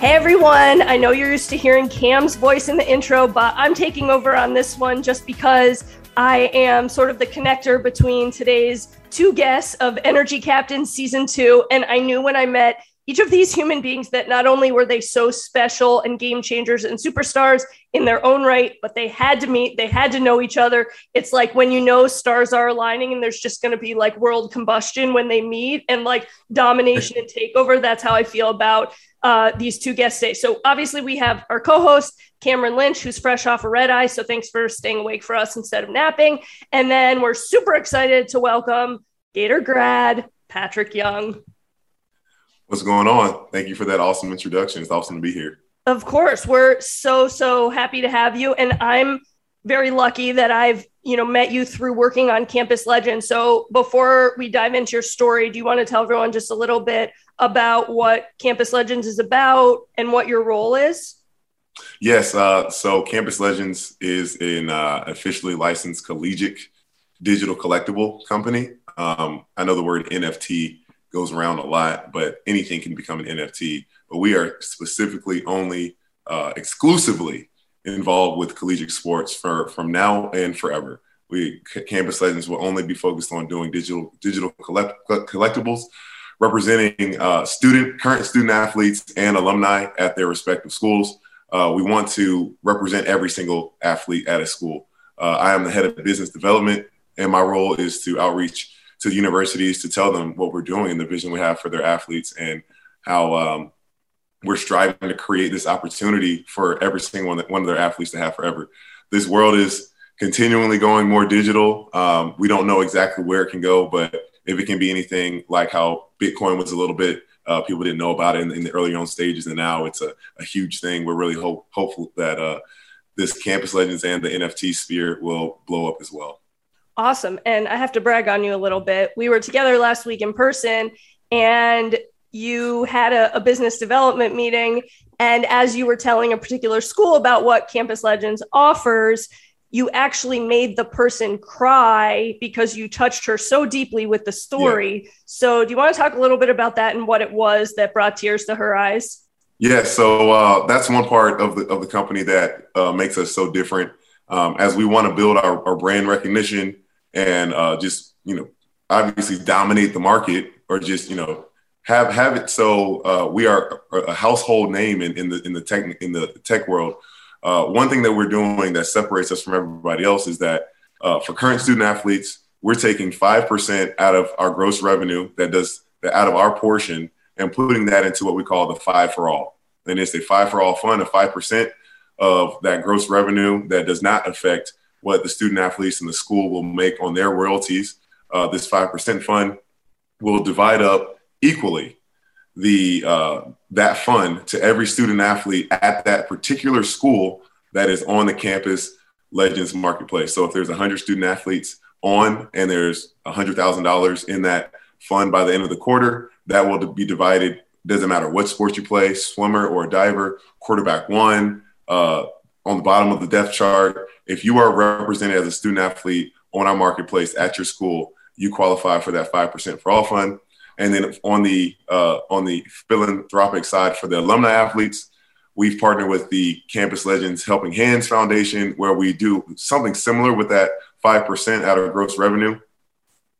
Hey everyone, I know you're used to hearing Cam's voice in the intro, but I'm taking over on this one just because I am sort of the connector between today's two guests of Energy Captain season two. And I knew when I met each of these human beings that not only were they so special and game changers and superstars in their own right, but they had to meet, they had to know each other. It's like when you know stars are aligning and there's just going to be like world combustion when they meet and like domination and takeover. That's how I feel about uh, these two guests today. So obviously we have our co-host Cameron Lynch, who's fresh off a red eye. So thanks for staying awake for us instead of napping. And then we're super excited to welcome Gator grad Patrick Young. What's going on? Thank you for that awesome introduction. It's awesome to be here. Of course, we're so so happy to have you, and I'm very lucky that I've you know met you through working on Campus Legends. So before we dive into your story, do you want to tell everyone just a little bit about what Campus Legends is about and what your role is? Yes. Uh, so Campus Legends is an uh, officially licensed collegiate digital collectible company. Um, I know the word NFT goes around a lot, but anything can become an NFT. But we are specifically only uh, exclusively involved with collegiate sports for from now and forever. We Campus Legends will only be focused on doing digital digital collect, collectibles, representing uh, student current student athletes and alumni at their respective schools. Uh, we want to represent every single athlete at a school. Uh, I am the head of business development, and my role is to outreach to the universities to tell them what we're doing and the vision we have for their athletes and how um, we're striving to create this opportunity for every single one, one of their athletes to have forever. This world is continually going more digital. Um, we don't know exactly where it can go, but if it can be anything like how Bitcoin was a little bit, uh, people didn't know about it in, in, the early on stages, and now it's a, a huge thing. We're really hope, hopeful that uh, this Campus Legends and the NFT sphere will blow up as well. Awesome. And I have to brag on you a little bit. We were together last week in person and you had a, a, business development meeting. And as you were telling a particular school about what Campus Legends offers, you actually made the person cry because you touched her so deeply with the story. Yeah. So, do you want to talk a little bit about that and what it was that brought tears to her eyes? Yeah, so uh, that's one part of the of the company that uh, makes us so different. Um, as we want to build our, our brand recognition and uh, just you know obviously dominate the market or just you know have have it so uh, we are a household name in, in the in the tech in the tech world. Uh, one thing that we're doing that separates us from everybody else is that uh, for current student athletes, we're taking five percent out of our gross revenue that does that out of our portion and putting that into what we call the five for all. And it's a five for all fund of five percent of that gross revenue that does not affect what the student athletes in the school will make on their royalties. Uh, this 5% fund will divide up equally the uh, that fund to every student athlete at that particular school that is on the campus legends marketplace so if there's 100 student athletes on and there's $100000 in that fund by the end of the quarter that will be divided doesn't matter what sport you play swimmer or diver quarterback one uh, on the bottom of the depth chart. If you are represented as a student athlete on our marketplace at your school, you qualify for that 5% for all fund. And then on the uh, on the philanthropic side for the alumni athletes, we've partnered with the Campus Legends Helping Hands Foundation, where we do something similar with that 5% out of gross revenue.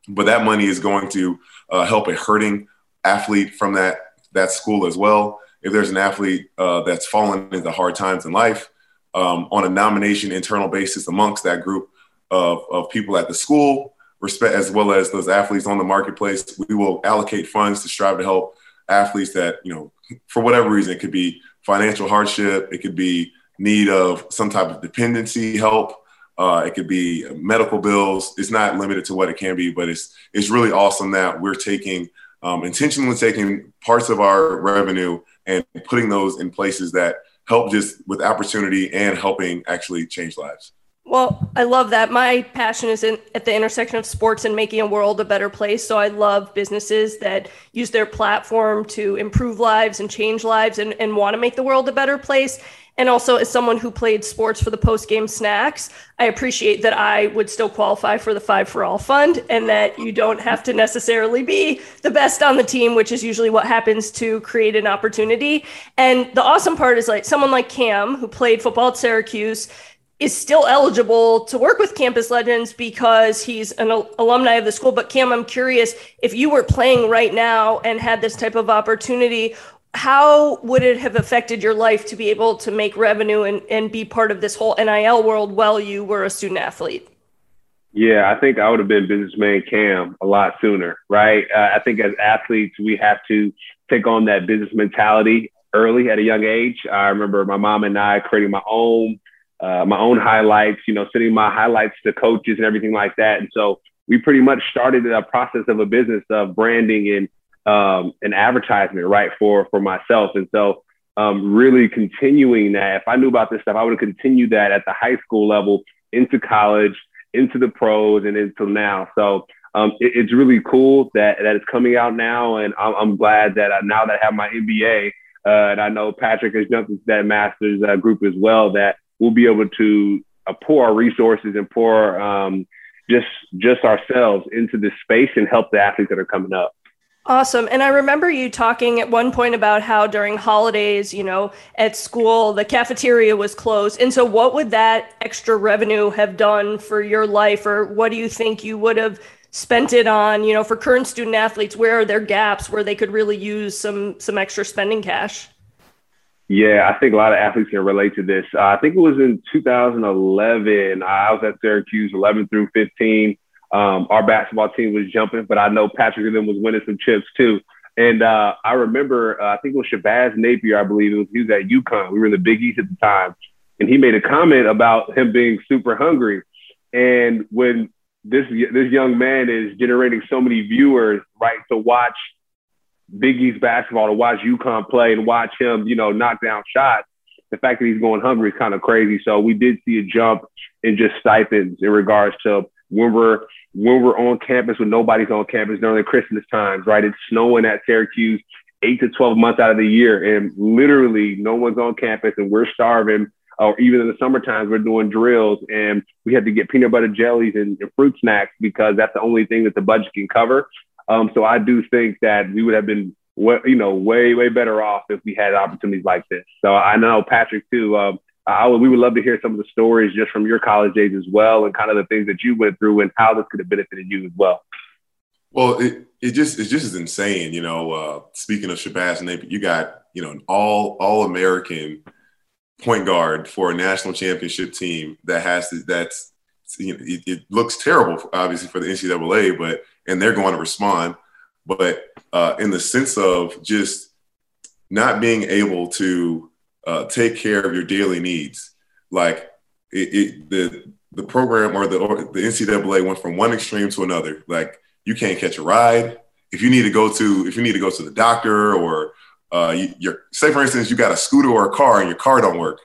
But that money is going to uh, help a hurting athlete from that, that school as well. If there's an athlete uh, that's fallen into hard times in life, um, on a nomination internal basis amongst that group of, of people at the school, respect as well as those athletes on the marketplace. We will allocate funds to strive to help athletes that you know, for whatever reason, it could be financial hardship, it could be need of some type of dependency help. Uh, it could be medical bills. It's not limited to what it can be, but it's it's really awesome that we're taking um, intentionally taking parts of our revenue and putting those in places that help just with opportunity and helping actually change lives. Well, I love that. My passion is in, at the intersection of sports and making a world a better place. So I love businesses that use their platform to improve lives and change lives and, and want to make the world a better place. And also, as someone who played sports for the post game snacks, I appreciate that I would still qualify for the Five for All Fund and that you don't have to necessarily be the best on the team, which is usually what happens to create an opportunity. And the awesome part is like someone like Cam, who played football at Syracuse, is still eligible to work with Campus Legends because he's an al- alumni of the school. But Cam, I'm curious if you were playing right now and had this type of opportunity, how would it have affected your life to be able to make revenue and, and be part of this whole NIL world while you were a student athlete? Yeah, I think I would have been businessman Cam a lot sooner, right? Uh, I think as athletes, we have to take on that business mentality early at a young age. I remember my mom and I creating my own uh, my own highlights, you know, sending my highlights to coaches and everything like that. And so we pretty much started a process of a business of branding and um, an advertisement, right, for for myself. And so um, really continuing that. If I knew about this stuff, I would have continued that at the high school level, into college, into the pros, and until now. So um, it, it's really cool that that it's coming out now, and I'm, I'm glad that I, now that I have my MBA, uh, and I know Patrick has jumped into that master's uh, group as well. That we'll be able to uh, pour our resources and pour um, just just ourselves into this space and help the athletes that are coming up. Awesome. And I remember you talking at one point about how during holidays, you know, at school, the cafeteria was closed. And so, what would that extra revenue have done for your life? Or what do you think you would have spent it on, you know, for current student athletes? Where are there gaps where they could really use some, some extra spending cash? Yeah, I think a lot of athletes can relate to this. Uh, I think it was in 2011. I was at Syracuse 11 through 15. Um, our basketball team was jumping, but I know Patrick and them was winning some chips too. And uh, I remember, uh, I think it was Shabazz Napier, I believe it was. He was at UConn. We were in the Big East at the time, and he made a comment about him being super hungry. And when this this young man is generating so many viewers, right, to watch Big East basketball, to watch UConn play and watch him, you know, knock down shots. The fact that he's going hungry is kind of crazy. So we did see a jump in just stipends in regards to when we're when we're on campus when nobody's on campus during the Christmas times, right? It's snowing at Syracuse eight to 12 months out of the year, and literally no one's on campus and we're starving. Or even in the summer times, we're doing drills and we had to get peanut butter jellies and, and fruit snacks because that's the only thing that the budget can cover. Um, so I do think that we would have been, you know, way, way better off if we had opportunities like this. So I know Patrick too. Um, I would, we would love to hear some of the stories just from your college days as well, and kind of the things that you went through and how this could have benefited you as well. Well, it, it just it just is insane, you know. Uh, speaking of Shabazz and Napier, you got you know an all all American point guard for a national championship team that has to, that's you know it, it, looks terrible obviously for the NCAA, but and they're going to respond, but uh, in the sense of just not being able to uh, take care of your daily needs. Like it, it, the the program or the or the NCAA went from one extreme to another. Like you can't catch a ride if you need to go to if you need to go to the doctor or uh, you, are say for instance you got a scooter or a car and your car don't work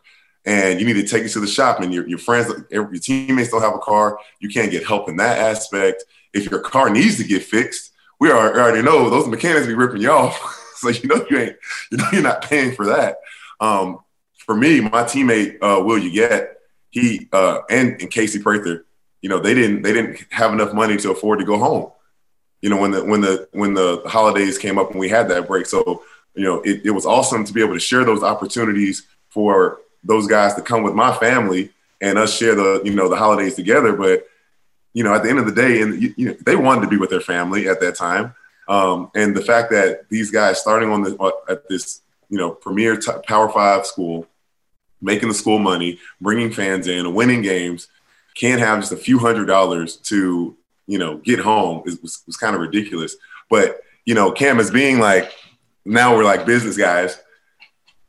and you need to take it to the shop and your, your friends your teammates don't have a car you can't get help in that aspect. If your car needs to get fixed we already know those mechanics be ripping you off. So you know you ain't you know you're not paying for that. Um, for me, my teammate uh, Will get he uh, and, and Casey Prather, you know, they didn't they didn't have enough money to afford to go home. You know, when the when the when the holidays came up and we had that break, so you know, it, it was awesome to be able to share those opportunities for those guys to come with my family and us share the you know the holidays together. But you know, at the end of the day, and you, know, they wanted to be with their family at that time. Um, and the fact that these guys starting on the at this you know, premier t- Power Five school, making the school money, bringing fans in, winning games, can't have just a few hundred dollars to, you know, get home is, was, was kind of ridiculous. But, you know, Cam is being like, now we're like business guys.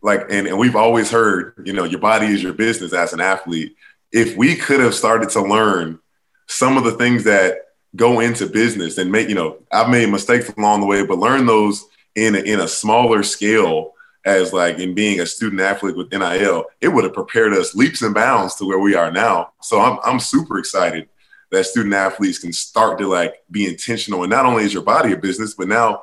Like, and, and we've always heard, you know, your body is your business as an athlete. If we could have started to learn some of the things that go into business and make, you know, I've made mistakes along the way, but learn those in a, in a smaller scale as like in being a student athlete with NIL, it would have prepared us leaps and bounds to where we are now. So I'm I'm super excited that student athletes can start to like be intentional. And not only is your body a business, but now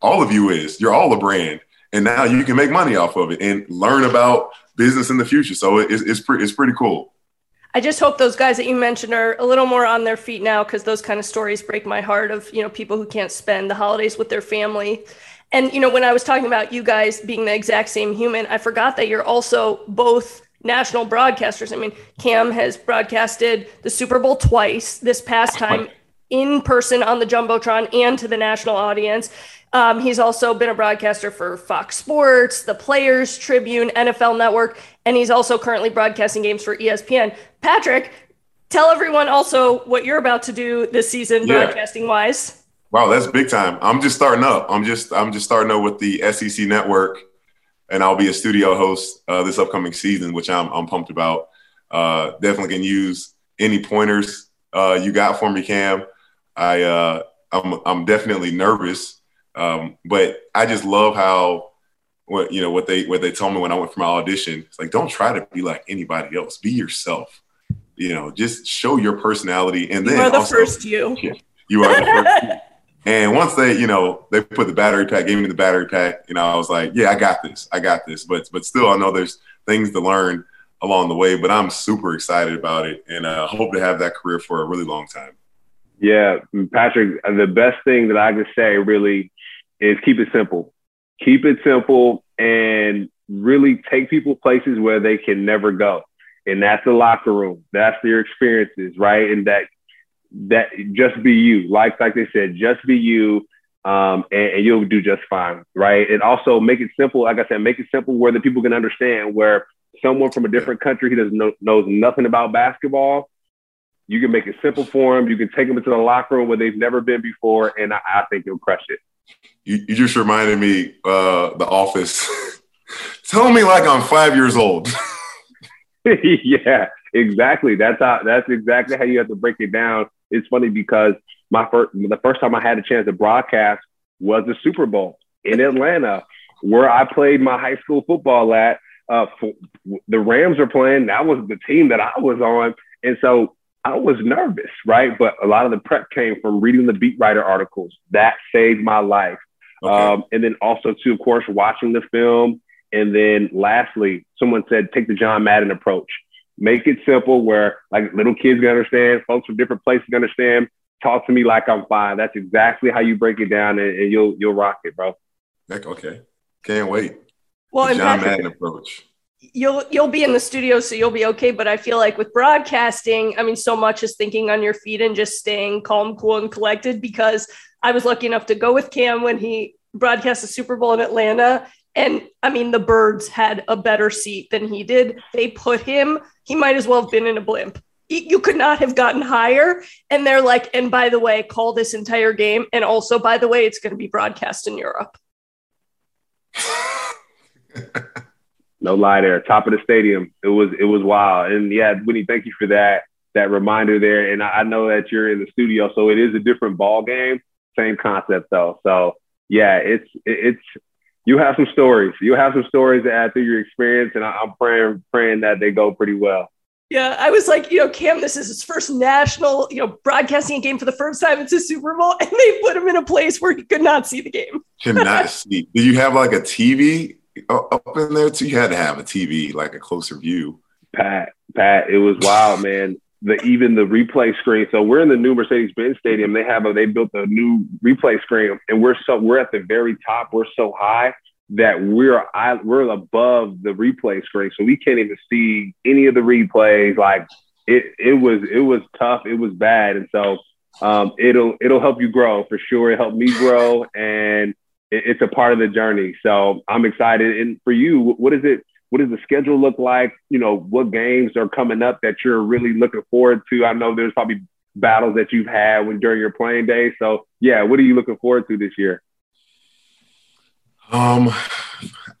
all of you is. You're all a brand, and now you can make money off of it and learn about business in the future. So it's it's pretty it's pretty cool. I just hope those guys that you mentioned are a little more on their feet now because those kind of stories break my heart of you know people who can't spend the holidays with their family. And you know when I was talking about you guys being the exact same human, I forgot that you're also both national broadcasters. I mean, Cam has broadcasted the Super Bowl twice this past time in person on the Jumbotron and to the national audience. Um, he's also been a broadcaster for Fox Sports, the Players Tribune, NFL Network, and he's also currently broadcasting games for ESPN. Patrick, tell everyone also what you're about to do this season, yeah. broadcasting wise. Wow, that's big time. I'm just starting up. I'm just I'm just starting up with the SEC Network and I'll be a studio host uh, this upcoming season, which I'm, I'm pumped about. Uh, definitely can use any pointers uh, you got for me, Cam. I uh, I'm I'm definitely nervous, um, but I just love how what you know what they what they told me when I went for my audition. It's like don't try to be like anybody else. Be yourself. You know, just show your personality, and then you are the also, first you. You are the first. And once they, you know, they put the battery pack, gave me the battery pack, you know, I was like, yeah, I got this. I got this. But but still I know there's things to learn along the way, but I'm super excited about it and uh, hope to have that career for a really long time. Yeah, Patrick, the best thing that I could say really is keep it simple. Keep it simple and really take people places where they can never go. And that's the locker room. That's their experiences, right? And that that just be you. Like like they said, just be you, um, and, and, you'll do just fine, right? And also make it simple. Like I said, make it simple where the people can understand. Where someone from a different country who doesn't know knows nothing about basketball, you can make it simple for them. You can take them into the locker room where they've never been before, and I, I think you'll crush it. You, you just reminded me, uh, The Office. Tell me like I'm five years old. yeah, exactly. That's how. That's exactly how you have to break it down it's funny because my first, the first time I had a chance to broadcast was the Super Bowl in Atlanta, where I played my high school football at. Uh, for, the Rams are playing. That was the team that I was on, and so I was nervous, right? But a lot of the prep came from reading the beat writer articles. That saved my life. Okay. Um, and then also, too, of course, watching the film. And then lastly, someone said, take the John Madden approach. Make it simple where like little kids can understand, folks from different places can understand. Talk to me like I'm fine. That's exactly how you break it down, and, and you'll you'll rock it, bro. Okay, can't wait. Well, the John Madden approach. You'll you'll be in the studio, so you'll be okay. But I feel like with broadcasting, I mean, so much is thinking on your feet and just staying calm, cool, and collected. Because I was lucky enough to go with Cam when he broadcast the Super Bowl in Atlanta, and I mean, the birds had a better seat than he did. They put him, he might as well have been in a blimp. You could not have gotten higher. And they're like, and by the way, call this entire game. And also, by the way, it's going to be broadcast in Europe. no lie there. Top of the stadium. It was it was wild. And yeah, Whitney, thank you for that that reminder there. And I know that you're in the studio, so it is a different ball game. Same concept though. So yeah, it's it's you have some stories. You have some stories to add to your experience, and I'm praying praying that they go pretty well. Yeah, I was like, you know, Cam, this is his first national, you know, broadcasting a game for the first time. It's a Super Bowl, and they put him in a place where he could not see the game. Cannot see. Do you have like a TV up in there too? You had to have a TV, like a closer view. Pat, Pat, it was wild, man the even the replay screen. So we're in the new Mercedes-Benz Stadium. They have a they built a new replay screen, and we're so we're at the very top. We're so high that we're I, we're above the replay screen, so we can't even see any of the replays. Like it it was it was tough. It was bad, and so um, it'll it'll help you grow for sure. It helped me grow, and it's a part of the journey. So I'm excited. And for you, what is it? what does the schedule look like? You know, what games are coming up that you're really looking forward to? I know there's probably battles that you've had when during your playing days. So yeah, what are you looking forward to this year? Um,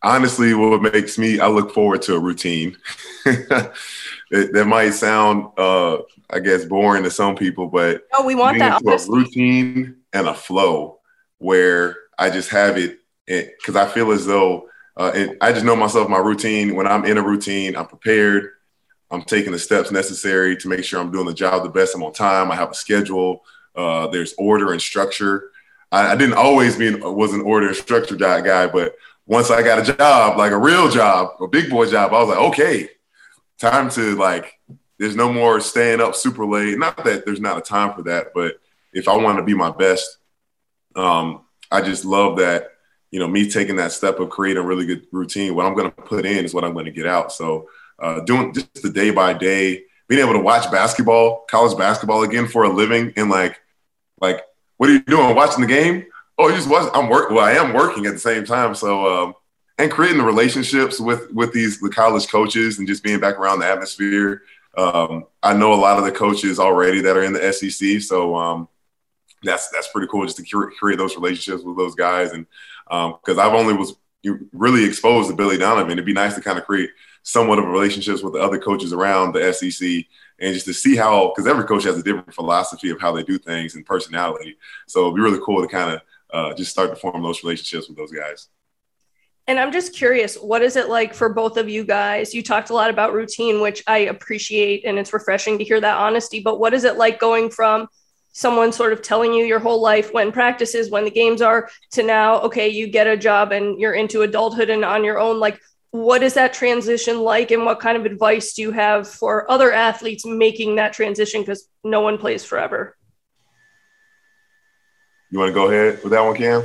honestly, what makes me I look forward to a routine. it, that might sound, uh, I guess, boring to some people, but no, we want that a routine and a flow where I just have it because I feel as though uh, and I just know myself, my routine. When I'm in a routine, I'm prepared. I'm taking the steps necessary to make sure I'm doing the job the best. I'm on time. I have a schedule. Uh, there's order and structure. I, I didn't always be was an order and structure guy, but once I got a job, like a real job, a big boy job, I was like, okay, time to like. There's no more staying up super late. Not that there's not a time for that, but if I want to be my best, um, I just love that. You know, me taking that step of creating a really good routine. What I'm going to put in is what I'm going to get out. So uh, doing just the day by day, being able to watch basketball, college basketball again for a living, and like, like, what are you doing? Watching the game? Oh, you just watch. I'm work. Well, I am working at the same time. So, um, and creating the relationships with with these the college coaches and just being back around the atmosphere. Um, I know a lot of the coaches already that are in the SEC, so um, that's that's pretty cool just to create those relationships with those guys. And because um, I've only was really exposed to Billy Donovan, it'd be nice to kind of create somewhat of relationships with the other coaches around the SEC and just to see how because every coach has a different philosophy of how they do things and personality. So it'd be really cool to kind of uh, just start to form those relationships with those guys. And I'm just curious, what is it like for both of you guys? You talked a lot about routine, which I appreciate, and it's refreshing to hear that honesty. But what is it like going from someone sort of telling you your whole life when practices, when the games are, to now, okay, you get a job and you're into adulthood and on your own? Like, what is that transition like? And what kind of advice do you have for other athletes making that transition? Because no one plays forever. You want to go ahead with that one cam?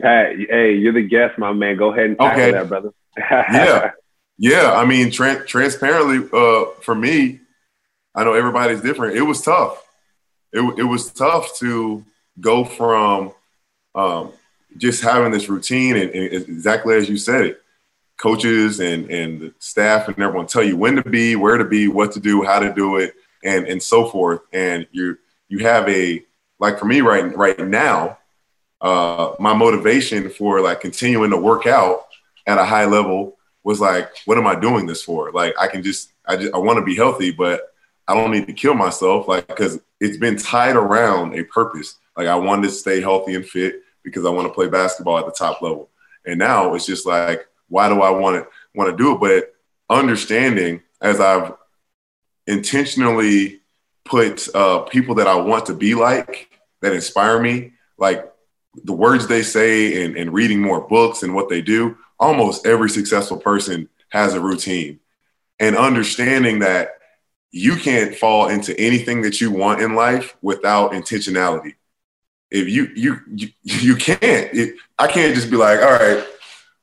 Hey hey you're the guest my man. Go ahead and tackle okay. that brother. Yeah. Yeah i mean tra- transparently uh, for me i know everybody's different. It was tough it, it was tough to go from um, just having this routine and, and exactly as you said it coaches and and the staff and everyone tell you when to be, where to be, what to do, how to do it, and and so forth. And you you have a like for me right right now, uh, my motivation for like continuing to work out at a high level was like, what am I doing this for? Like I can just I just I want to be healthy, but I don't need to kill myself, like because it's been tied around a purpose. Like I wanted to stay healthy and fit because I want to play basketball at the top level. And now it's just like why do I want to want to do it? But understanding as I've intentionally put uh, people that I want to be like that inspire me, like the words they say and, and reading more books and what they do, almost every successful person has a routine. And understanding that you can't fall into anything that you want in life without intentionality. If you you you, you can't, it, I can't just be like, all right,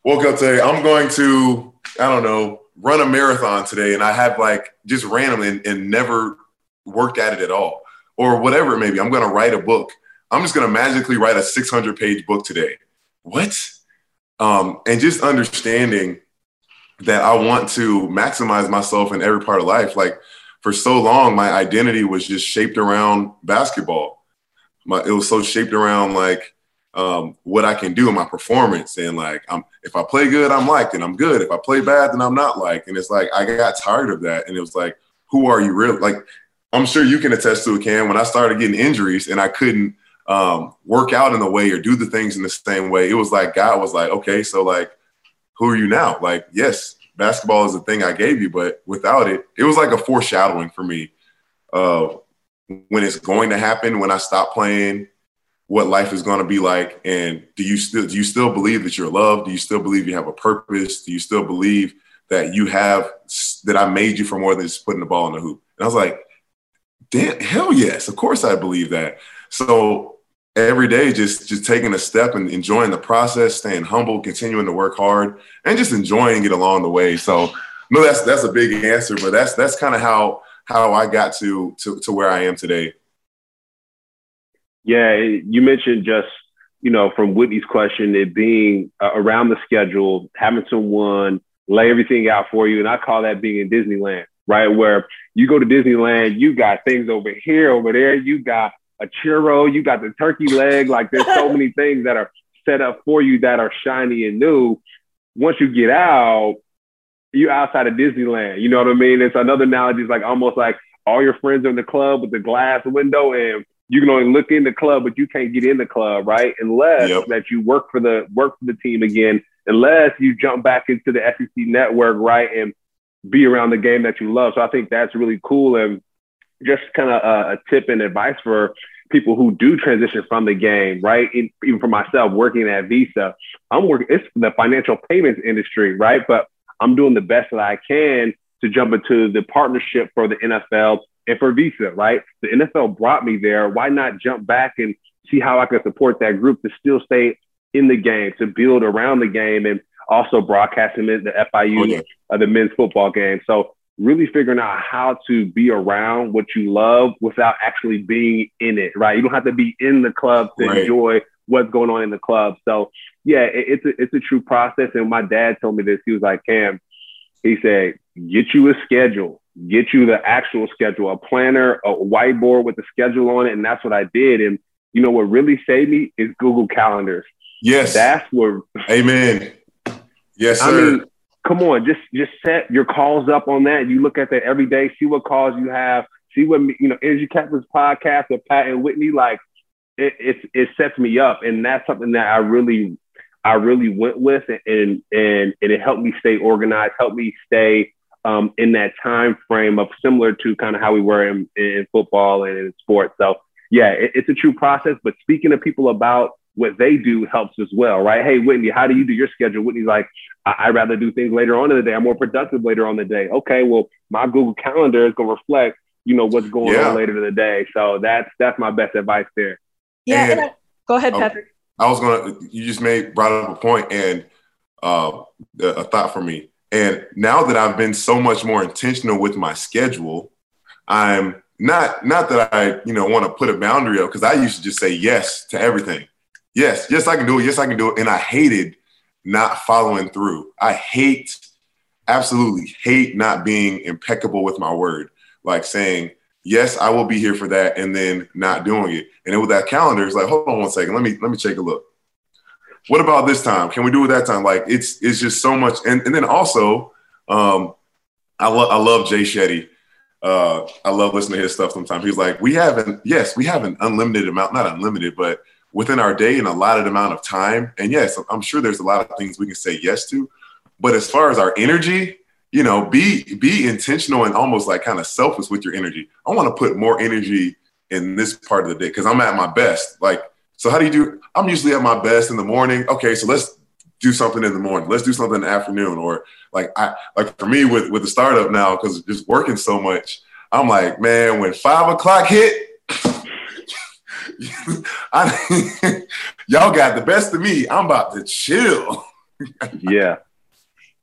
woke up today. I'm going to, I don't know, run a marathon today. And I have like just random and, and never worked at it at all or whatever it may be. I'm going to write a book. I'm just going to magically write a 600 page book today. What? Um, and just understanding that I want to maximize myself in every part of life. Like for so long, my identity was just shaped around basketball. My, it was so shaped around like um, what I can do in my performance. And like, I'm, if I play good, I'm liked and I'm good. If I play bad, then I'm not liked. And it's like, I got tired of that. And it was like, who are you really? Like, I'm sure you can attest to it, Cam. When I started getting injuries and I couldn't um, work out in the way or do the things in the same way, it was like God was like, okay, so like, who are you now? Like, yes, basketball is the thing I gave you, but without it, it was like a foreshadowing for me of when it's going to happen when I stop playing what life is going to be like. And do you still do you still believe that you're loved? Do you still believe you have a purpose? Do you still believe that you have that i made you for more than just putting the ball in the hoop? And i was like damn hell yes of course i believe that. So every day just just taking a step and enjoying the process staying humble continuing to work hard and just enjoying it along the way so no that's that's a big answer but that's that's kind of how how i got to to to where i am today yeah, you mentioned just you know from Whitney's question, it being uh, around the schedule, having someone lay everything out for you, and I call that being in Disneyland, right? Where you go to Disneyland, you got things over here, over there, you got a churro, you got the turkey leg, like there's so many things that are set up for you that are shiny and new. Once you get out, you're outside of Disneyland. You know what I mean? It's another analogy. It's like almost like all your friends are in the club with the glass window, and you can only look in the club, but you can't get in the club, right? Unless yep. that you work for the work for the team again unless you jump back into the SEC network, right, and be around the game that you love. So I think that's really cool. And just kind of a, uh, a tip and advice for people who do transition from the game, right? even for myself, working at Visa, I'm working, it's the financial payments industry, right? But I'm doing the best that I can to jump into the partnership for the NFL and for Visa, right? The NFL brought me there. Why not jump back and see how I can support that group to still stay in the game, to build around the game and also broadcasting the FIU, oh, yeah. uh, the men's football game. So really figuring out how to be around what you love without actually being in it, right? You don't have to be in the club to right. enjoy what's going on in the club. So yeah, it, it's a, it's a true process. And my dad told me this. He was like, Cam, he said, get you a schedule, get you the actual schedule, a planner, a whiteboard with the schedule on it. And that's what I did. And you know what really saved me is Google Calendars. Yes. That's what. Amen. Yes, sir. I mean, come on, just just set your calls up on that. You look at that every day, see what calls you have, see what you know. Energy Captain's podcast with Pat and Whitney, like it, it it sets me up, and that's something that I really I really went with, and and and it helped me stay organized, helped me stay um, in that time frame of similar to kind of how we were in, in football and in sports. So yeah, it, it's a true process. But speaking to people about what they do helps as well, right? Hey, Whitney, how do you do your schedule? Whitney's like, I- would rather do things later on in the day. I'm more productive later on the day. Okay, well, my Google Calendar is gonna reflect, you know, what's going yeah. on later in the day. So that's that's my best advice there. Yeah. And, go ahead, Patrick. I was gonna. You just made brought up a point and uh, a thought for me. And now that I've been so much more intentional with my schedule, I'm not not that I you know want to put a boundary up because I used to just say yes to everything. Yes, yes, I can do it. Yes, I can do it. And I hated not following through. I hate, absolutely hate not being impeccable with my word, like saying, yes, I will be here for that, and then not doing it. And then with that calendar, it's like, hold on one second, let me let me take a look. What about this time? Can we do it that time? Like it's it's just so much. And and then also, um, I love I love Jay Shetty. Uh, I love listening to his stuff sometimes. He's like, we have an yes, we have an unlimited amount, not unlimited, but within our day and a allotted amount of time. And yes, I'm sure there's a lot of things we can say yes to. But as far as our energy, you know, be be intentional and almost like kind of selfish with your energy. I want to put more energy in this part of the day because I'm at my best. Like, so how do you do? I'm usually at my best in the morning. Okay, so let's do something in the morning. Let's do something in the afternoon. Or like I like for me with with the startup now because just working so much. I'm like, man, when five o'clock hit, I, y'all got the best of me. I'm about to chill. yeah.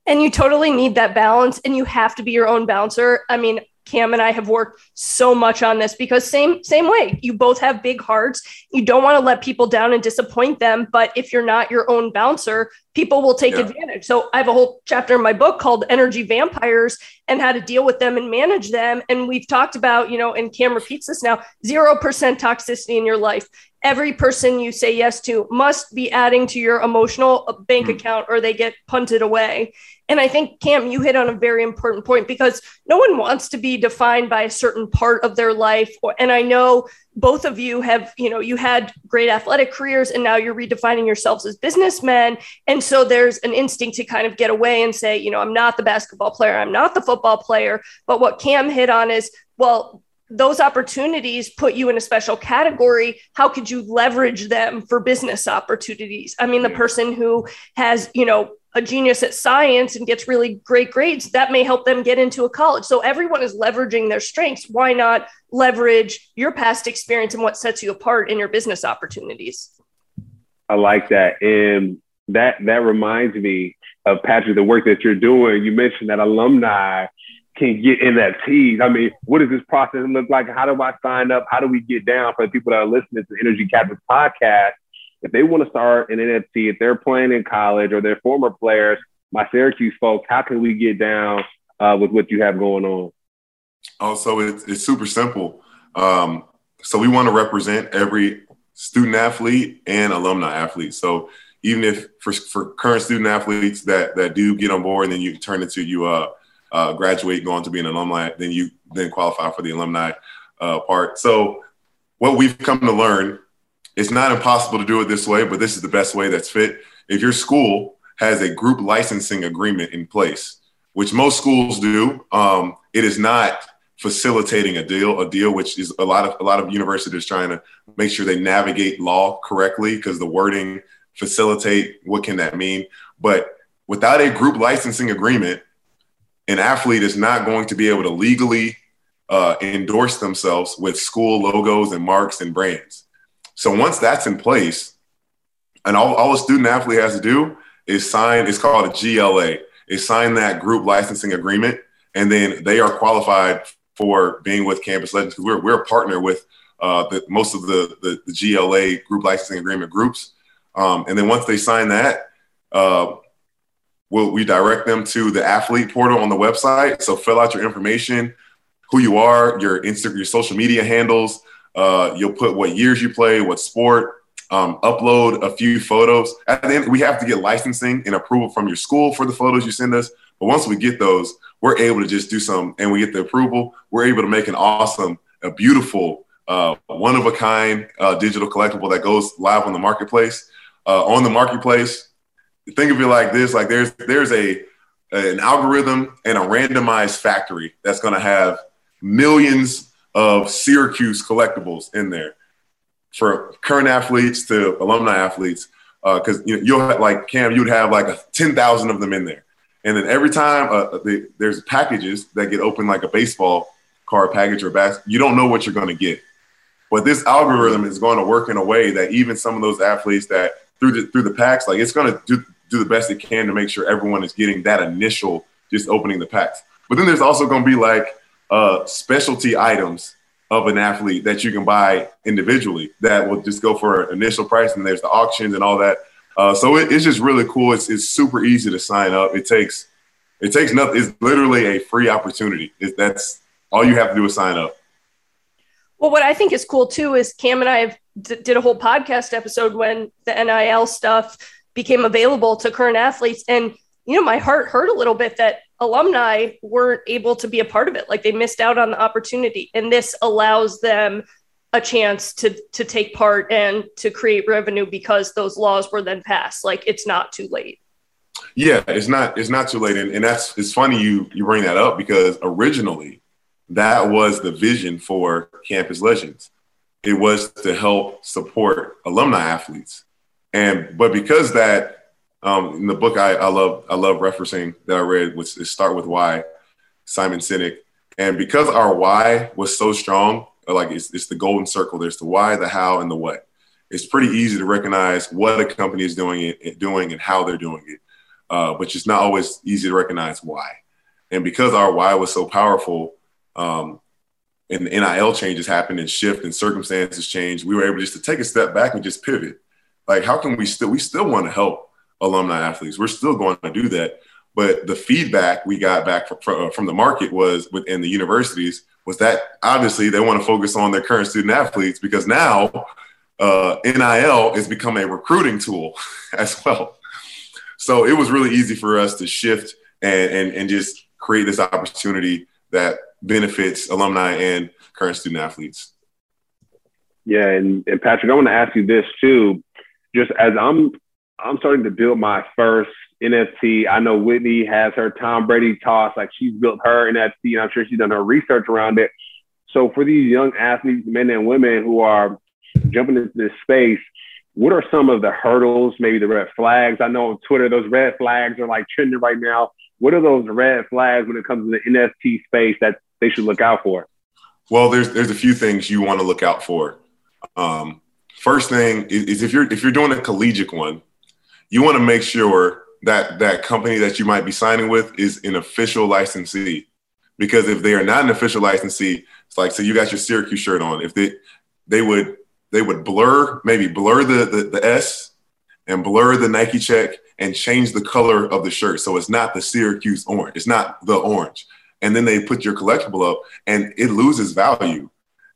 And you totally need that balance, and you have to be your own bouncer. I mean, Cam and I have worked so much on this because same same way. You both have big hearts. You don't want to let people down and disappoint them, but if you're not your own bouncer, people will take yeah. advantage. So I have a whole chapter in my book called Energy Vampires and how to deal with them and manage them. And we've talked about, you know, and Cam repeats this now, 0% toxicity in your life. Every person you say yes to must be adding to your emotional bank mm. account or they get punted away. And I think, Cam, you hit on a very important point because no one wants to be defined by a certain part of their life. And I know both of you have, you know, you had great athletic careers and now you're redefining yourselves as businessmen. And so there's an instinct to kind of get away and say, you know, I'm not the basketball player, I'm not the football player. But what Cam hit on is, well, those opportunities put you in a special category how could you leverage them for business opportunities i mean the person who has you know a genius at science and gets really great grades, that may help them get into a college. So everyone is leveraging their strengths. Why not leverage your past experience and what sets you apart in your business opportunities? I like that. And that that reminds me of Patrick, the work that you're doing. You mentioned that alumni can get NFTs. I mean, what does this process look like? How do I sign up? How do we get down for the people that are listening to the Energy Captains podcast? If they want to start an NFT, if they're playing in college or they're former players, my Syracuse folks, how can we get down uh, with what you have going on? Oh, so it's, it's super simple. Um, so we want to represent every student athlete and alumni athlete. So even if for, for current student athletes that that do get on board and then you turn into you uh, uh, graduate, go on to be an alumni, then you then qualify for the alumni uh, part. So what we've come to learn it's not impossible to do it this way, but this is the best way that's fit. If your school has a group licensing agreement in place, which most schools do. Um, it is not facilitating a deal, a deal which is a lot of a lot of universities trying to make sure they navigate law correctly because the wording facilitate what can that mean? But without a group licensing agreement, an athlete is not going to be able to legally uh, endorse themselves with school logos and marks and brands. So once that's in place, and all, all a student athlete has to do is sign, it's called a GLA, is sign that group licensing agreement, and then they are qualified for being with Campus Legends because we're, we're a partner with uh, the, most of the, the, the, GLA group licensing agreement groups. Um, and then once they sign that, uh, we'll, we direct them to the athlete portal on the website. So fill out your information, who you are, your Instagram, your social media handles. Uh, you'll put what years you play, what sport, um, upload a few photos. At the end, we have to get licensing and approval from your school for the photos you send us. But once we get those, we're able to just do some, and we get the approval. We're able to make an awesome, a beautiful, uh, one of a kind uh, digital collectible that goes live on the marketplace. Uh, on the marketplace, think of it like this: like there's there's a an algorithm and a randomized factory that's going to have millions of Syracuse collectibles in there for current athletes to alumni athletes. Because uh, you know, you'll have, like Cam, you'd have like a, ten thousand of them in there, and then every time uh, the, there's packages that get opened, like a baseball card package or bas- you don't know what you're going to get. But this algorithm is going to work in a way that even some of those athletes that through the through the packs, like it's going to do do the best it can to make sure everyone is getting that initial just opening the packs. But then there's also going to be like uh, specialty items of an athlete that you can buy individually that will just go for initial price and there's the auctions and all that. Uh, so it, it's just really cool. It's, it's super easy to sign up. It takes it takes nothing. It's literally a free opportunity. It, that's all you have to do is sign up. Well what i think is cool too is cam and i have d- did a whole podcast episode when the nil stuff became available to current athletes. And you know my heart hurt a little bit that alumni weren't able to be a part of it. Like they missed out on the opportunity. And this allows them a chance to to take part and to create revenue because those laws were then passed. Like it's not too late. Yeah it's not it's not too late. And, and that's it's funny you you bring that up because originally that was the vision for campus legends. It was to help support alumni athletes. And but because that um, in the book, I, I love I love referencing that I read, which is Start with Why, Simon Sinek. And because our why was so strong, like it's, it's the golden circle. There's the why, the how, and the what. It's pretty easy to recognize what a company is doing it, doing and how they're doing it, uh, but it's not always easy to recognize why. And because our why was so powerful, um, and the NIL changes happened and shift and circumstances changed, we were able just to take a step back and just pivot. Like, how can we still we still want to help alumni athletes. We're still going to do that. But the feedback we got back from, from the market was within the universities was that obviously they want to focus on their current student athletes because now uh, NIL has become a recruiting tool as well. So it was really easy for us to shift and, and, and just create this opportunity that benefits alumni and current student athletes. Yeah, and, and Patrick, I want to ask you this too. Just as I'm I'm starting to build my first NFT. I know Whitney has her Tom Brady toss, like she's built her NFT, and I'm sure she's done her research around it. So for these young athletes, men and women who are jumping into this space, what are some of the hurdles, maybe the red flags? I know on Twitter those red flags are like trending right now. What are those red flags when it comes to the NFT space that they should look out for? Well, there's there's a few things you want to look out for. Um, first thing is, is if you're if you're doing a collegiate one, you want to make sure that that company that you might be signing with is an official licensee. Because if they are not an official licensee, it's like so you got your Syracuse shirt on. If they they would they would blur maybe blur the, the, the S and blur the Nike check and change the color of the shirt so it's not the Syracuse orange. It's not the orange. And then they put your collectible up and it loses value.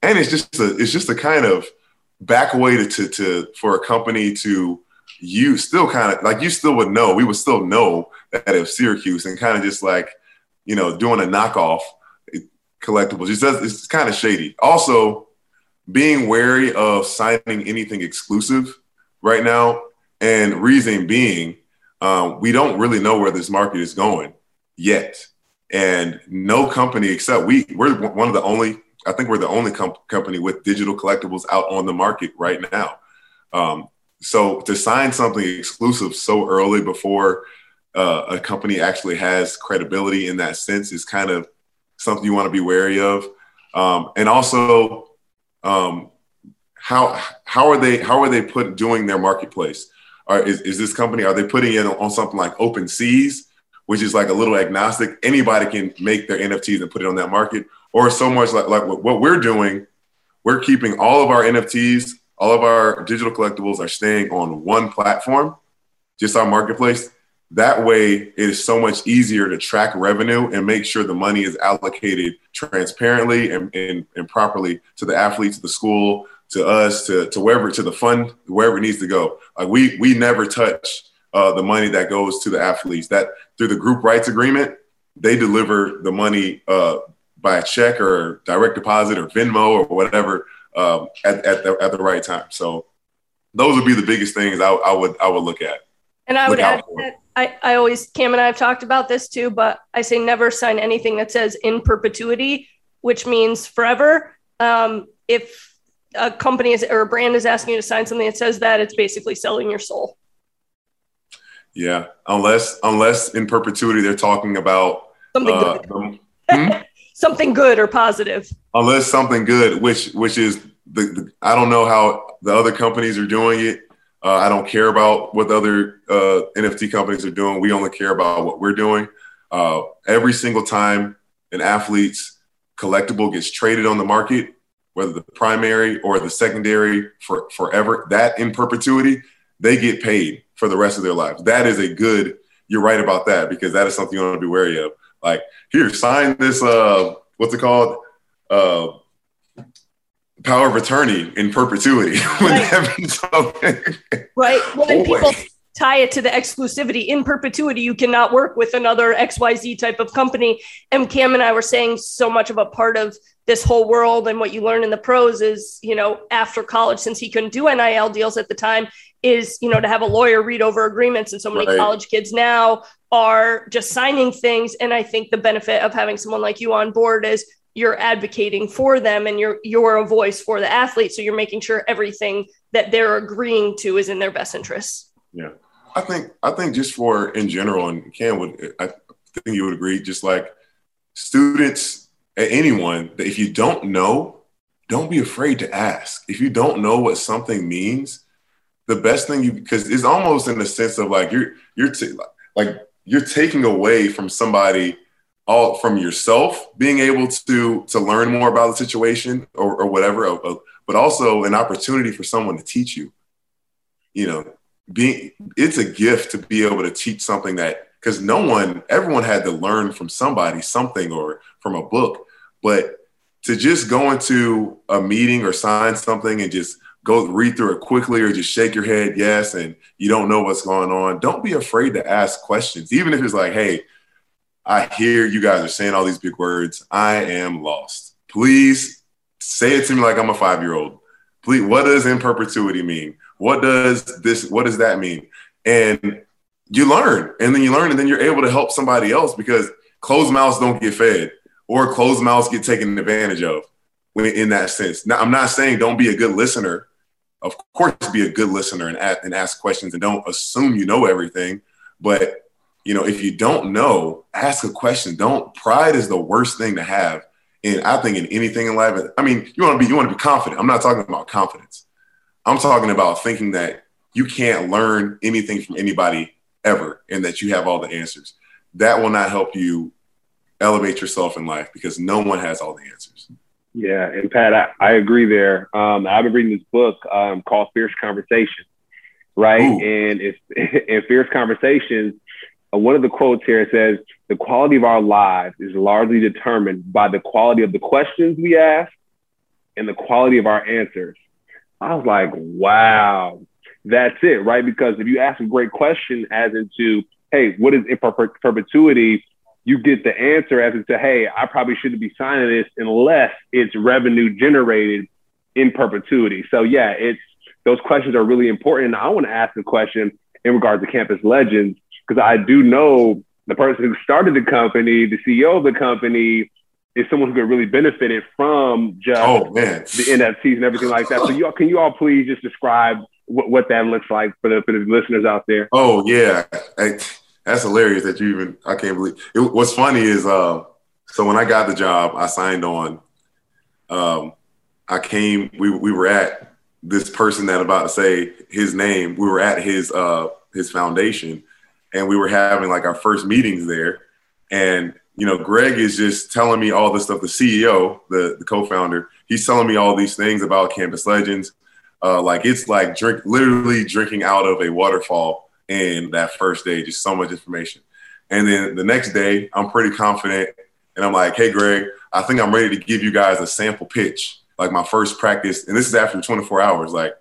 And it's just a it's just a kind of back way to, to, to for a company to you still kind of like you still would know, we would still know that if Syracuse and kind of just like, you know, doing a knockoff collectibles. It does, it's kind of shady. Also, being wary of signing anything exclusive right now, and reason being, um, we don't really know where this market is going yet. And no company except we, we're one of the only, I think we're the only com- company with digital collectibles out on the market right now. Um, so to sign something exclusive so early before uh, a company actually has credibility in that sense is kind of something you want to be wary of. Um, and also, um, how how are they how are they put doing their marketplace? Are, is, is this company are they putting it on something like Open Seas, which is like a little agnostic? Anybody can make their NFTs and put it on that market, or so much like like what we're doing, we're keeping all of our NFTs, all of our digital collectibles are staying on one platform, just our marketplace that way, it is so much easier to track revenue and make sure the money is allocated transparently and, and, and properly to the athlete, to the school, to us, to, to wherever, to the fund, wherever it needs to go. Like we, we never touch uh, the money that goes to the athletes. That through the group rights agreement, they deliver the money uh, by check or direct deposit or Venmo or whatever um, at, at, the, at the right time. So those would be the biggest things I, I would I would look at. And I would add that I, I always, Cam and I have talked about this too, but I say never sign anything that says in perpetuity, which means forever. Um, if a company is, or a brand is asking you to sign something that says that, it's basically selling your soul. Yeah, unless unless in perpetuity they're talking about something uh, good. hmm? Something good or positive. Unless something good, which which is the, the I don't know how the other companies are doing it. Uh, I don't care about what the other uh, NFT companies are doing. We only care about what we're doing. Uh, every single time an athlete's collectible gets traded on the market, whether the primary or the secondary for forever, that in perpetuity, they get paid for the rest of their lives. That is a good. You're right about that because that is something you want to be wary of. Like here, sign this. Uh, what's it called? Uh, power of attorney in perpetuity. Right. right. Well, and people tie it to the exclusivity in perpetuity. You cannot work with another XYZ type of company. And Cam and I were saying so much of a part of this whole world and what you learn in the pros is, you know, after college, since he couldn't do NIL deals at the time, is, you know, to have a lawyer read over agreements. And so many right. college kids now are just signing things. And I think the benefit of having someone like you on board is you're advocating for them and you're you're a voice for the athlete. So you're making sure everything that they're agreeing to is in their best interests. Yeah. I think i think just for in general and cam would i think you would agree just like students anyone that if you don't know don't be afraid to ask. If you don't know what something means the best thing you because it's almost in the sense of like you're you're t- like you're taking away from somebody all from yourself being able to to learn more about the situation or, or whatever uh, uh, but also an opportunity for someone to teach you. You know being it's a gift to be able to teach something that because no one everyone had to learn from somebody something or from a book but to just go into a meeting or sign something and just go read through it quickly or just shake your head yes and you don't know what's going on don't be afraid to ask questions even if it's like hey I hear you guys are saying all these big words. I am lost. Please say it to me like I'm a five year old. Please, what does in perpetuity mean? What does this, what does that mean? And you learn, and then you learn, and then you're able to help somebody else because closed mouths don't get fed or closed mouths get taken advantage of in that sense. Now, I'm not saying don't be a good listener. Of course, be a good listener and, and ask questions and don't assume you know everything. But you know, if you don't know, ask a question. Don't pride is the worst thing to have. And I think in anything in life, I mean, you want to be you want to be confident. I'm not talking about confidence. I'm talking about thinking that you can't learn anything from anybody ever and that you have all the answers. That will not help you elevate yourself in life because no one has all the answers. Yeah, and Pat, I, I agree there. Um, I've been reading this book um, called Fierce Conversations, right? Ooh. And it's in Fierce Conversations, uh, one of the quotes here says, the quality of our lives is largely determined by the quality of the questions we ask and the quality of our answers. I was like, wow, that's it, right? Because if you ask a great question as into, hey, what is in perpetuity? You get the answer as into, hey, I probably shouldn't be signing this unless it's revenue generated in perpetuity. So yeah, it's those questions are really important. And I want to ask a question in regards to campus legends because I do know the person who started the company, the CEO of the company, is someone who could really benefited from just oh, man. the NFTs and everything like that. So you all, can you all please just describe what, what that looks like for the for the listeners out there? Oh yeah, I, that's hilarious that you even I can't believe. It, what's funny is uh, so when I got the job, I signed on. Um, I came. We we were at this person that I'm about to say his name. We were at his uh his foundation, and we were having like our first meetings there, and you know, Greg is just telling me all this stuff. The CEO, the, the co-founder, he's telling me all these things about Campus Legends. Uh, like it's like drink, literally drinking out of a waterfall in that first day. Just so much information. And then the next day, I'm pretty confident, and I'm like, "Hey, Greg, I think I'm ready to give you guys a sample pitch, like my first practice." And this is after 24 hours, like.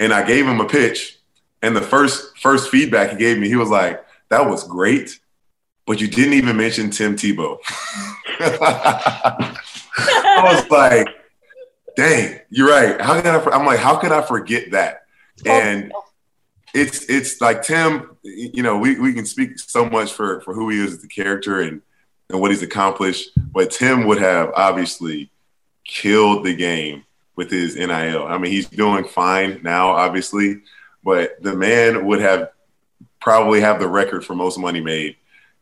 And I gave him a pitch, and the first first feedback he gave me, he was like, "That was great." but you didn't even mention Tim Tebow. I was like, dang, you're right. How can I? I'm like, how could I forget that? And it's it's like Tim. You know, we, we can speak so much for for who he is as a character and and what he's accomplished, but Tim would have obviously killed the game with his NIL. I mean, he's doing fine now, obviously, but the man would have probably have the record for most money made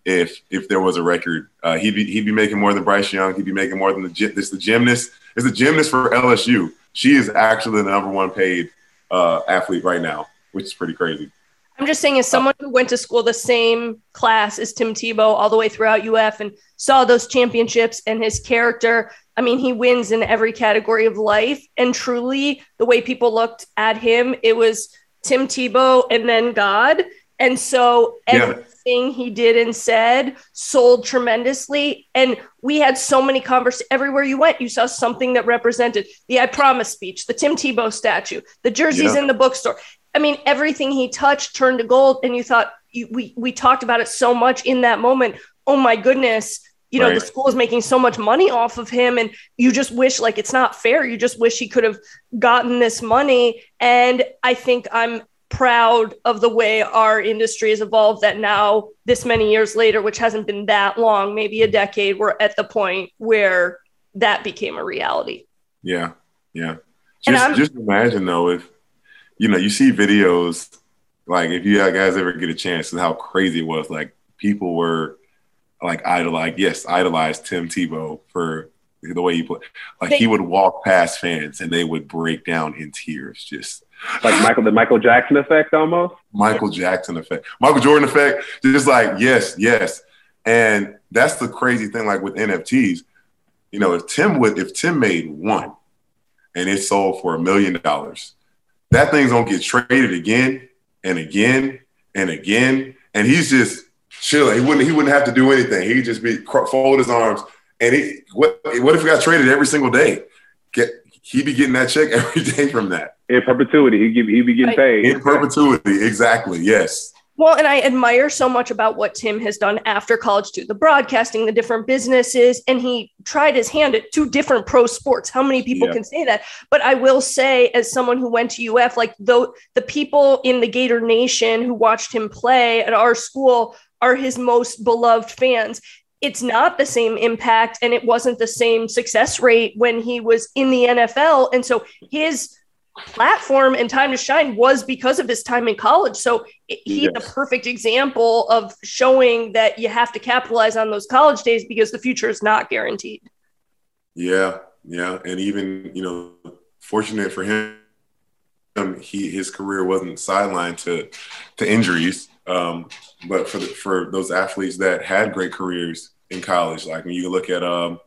if if there was a record. Uh, he'd be he'd be making more than Bryce Young. He'd be making more than the this the gymnast. Is the gymnast for LSU. She is actually the number one paid uh, athlete right now, which is pretty crazy. I'm just saying, as someone who went to school the same class as Tim Tebow all the way throughout UF and saw those championships and his character, I mean, he wins in every category of life. And truly, the way people looked at him, it was Tim Tebow and then God. And so every, yeah everything he did and said sold tremendously. And we had so many conversations everywhere you went. You saw something that represented the I Promise speech, the Tim Tebow statue, the jerseys yeah. in the bookstore. I mean, everything he touched turned to gold. And you thought, you, we, we talked about it so much in that moment. Oh my goodness, you know right. the school is making so much money off of him and you just wish like it's not fair you just wish he could have gotten this money and i think i'm proud of the way our industry has evolved that now this many years later which hasn't been that long maybe a decade we're at the point where that became a reality yeah yeah just, just imagine though if you know you see videos like if you guys ever get a chance and how crazy it was like people were like idolized, yes idolized tim tebow for the way he played like they, he would walk past fans and they would break down in tears just like Michael, the Michael Jackson effect almost. Michael Jackson effect, Michael Jordan effect. Just like yes, yes, and that's the crazy thing. Like with NFTs, you know, if Tim would, if Tim made one, and it sold for a million dollars, that thing's gonna get traded again and again and again, and he's just chilling. He wouldn't. He wouldn't have to do anything. He'd just be fold his arms. And he, what? What if he got traded every single day? Get he'd be getting that check every day from that. In perpetuity, he'd, give, he'd be getting paid. In perpetuity, exactly. Yes. Well, and I admire so much about what Tim has done after college too, the broadcasting, the different businesses, and he tried his hand at two different pro sports. How many people yeah. can say that? But I will say, as someone who went to UF, like though the people in the Gator Nation who watched him play at our school are his most beloved fans it's not the same impact and it wasn't the same success rate when he was in the NFL. And so his platform and time to shine was because of his time in college. So he's yes. a perfect example of showing that you have to capitalize on those college days because the future is not guaranteed. Yeah, yeah, and even you know, fortunate for him, he his career wasn't sidelined to to injuries. Um, but for the, for those athletes that had great careers in college, like when you look at um,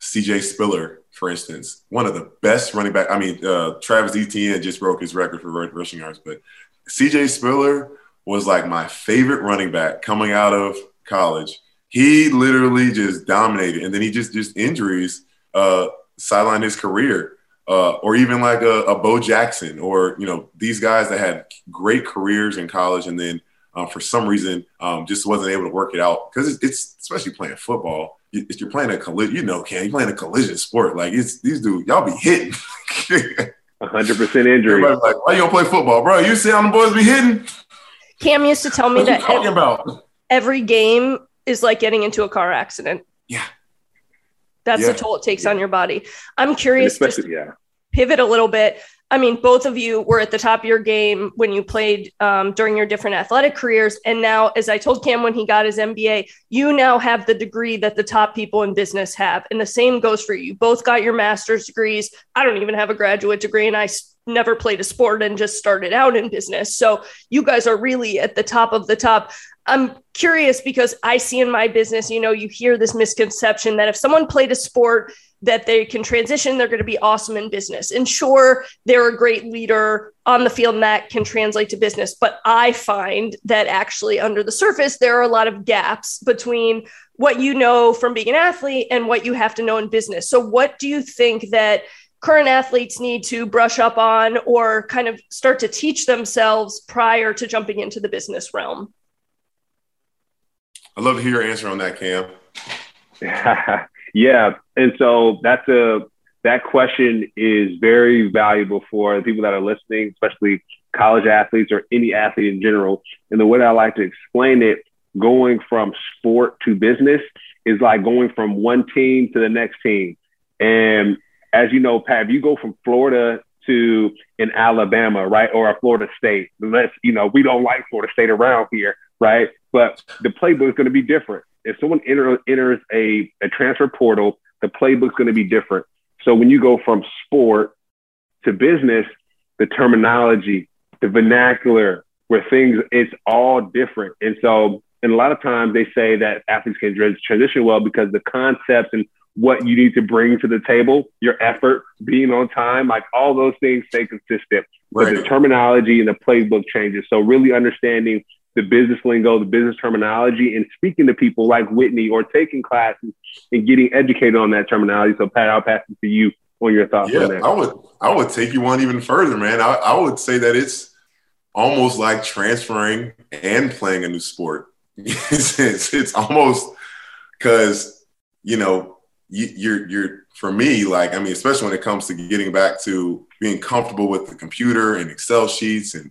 C.J. Spiller, for instance, one of the best running back. I mean, uh, Travis Etienne just broke his record for rushing yards, but C.J. Spiller was like my favorite running back coming out of college. He literally just dominated, and then he just just injuries uh, sidelined his career. Uh, or even like a, a Bo Jackson, or you know these guys that had great careers in college and then uh, for some reason um, just wasn't able to work it out because it's, it's, especially playing football. If you're playing a collision, you know, Cam, you're playing a collision sport. Like it's these dudes, y'all be hitting. hundred percent injury. Everybody's like, why you don't play football, bro? You see how the boys be hitting? Cam used to tell me What that talking ev- about? every game is like getting into a car accident. Yeah. That's Yeah. the toll it takes on your body. I'm And curious, just yeah. pivot a little bit. I mean, both of you were at the top of your game when you played um, during your different athletic careers. And now, as I told Cam when he got his MBA, you now have the degree that the top people in business have. And the same goes for you. You both got your master's degrees. I don't even have a graduate degree, and I never played a sport and just started out in business. So you guys are really at the top of the top. I'm curious because I see in my business, you know, you hear this misconception that if someone played a sport, that they can transition, they're going to be awesome in business. And sure, they're a great leader on the field and that can translate to business. But I find that actually under the surface, there are a lot of gaps between what you know from being an athlete and what you have to know in business. So, what do you think that current athletes need to brush up on or kind of start to teach themselves prior to jumping into the business realm? I'd love to hear your answer on that, Cam. yeah, and so that's a that question is very valuable for the people that are listening, especially college athletes or any athlete in general. And the way I like to explain it, going from sport to business is like going from one team to the next team. And as you know, Pat, if you go from Florida to in Alabama, right, or a Florida State, let's you know we don't like Florida State around here, right? But the playbook is going to be different. If someone enter, enters a, a transfer portal, the playbook's going to be different. So when you go from sport to business, the terminology, the vernacular, where things, it's all different. And so, and a lot of times they say that athletes can transition well because the concepts and what you need to bring to the table, your effort, being on time, like all those things stay consistent. But the terminology and the playbook changes. So really understanding the business lingo, the business terminology, and speaking to people like Whitney or taking classes and getting educated on that terminology. So Pat, I'll pass it to you on your thoughts on Yeah, that. I would I would take you one even further, man. I, I would say that it's almost like transferring and playing a new sport. it's, it's, it's almost because you know you, you're you're for me like I mean especially when it comes to getting back to being comfortable with the computer and Excel sheets and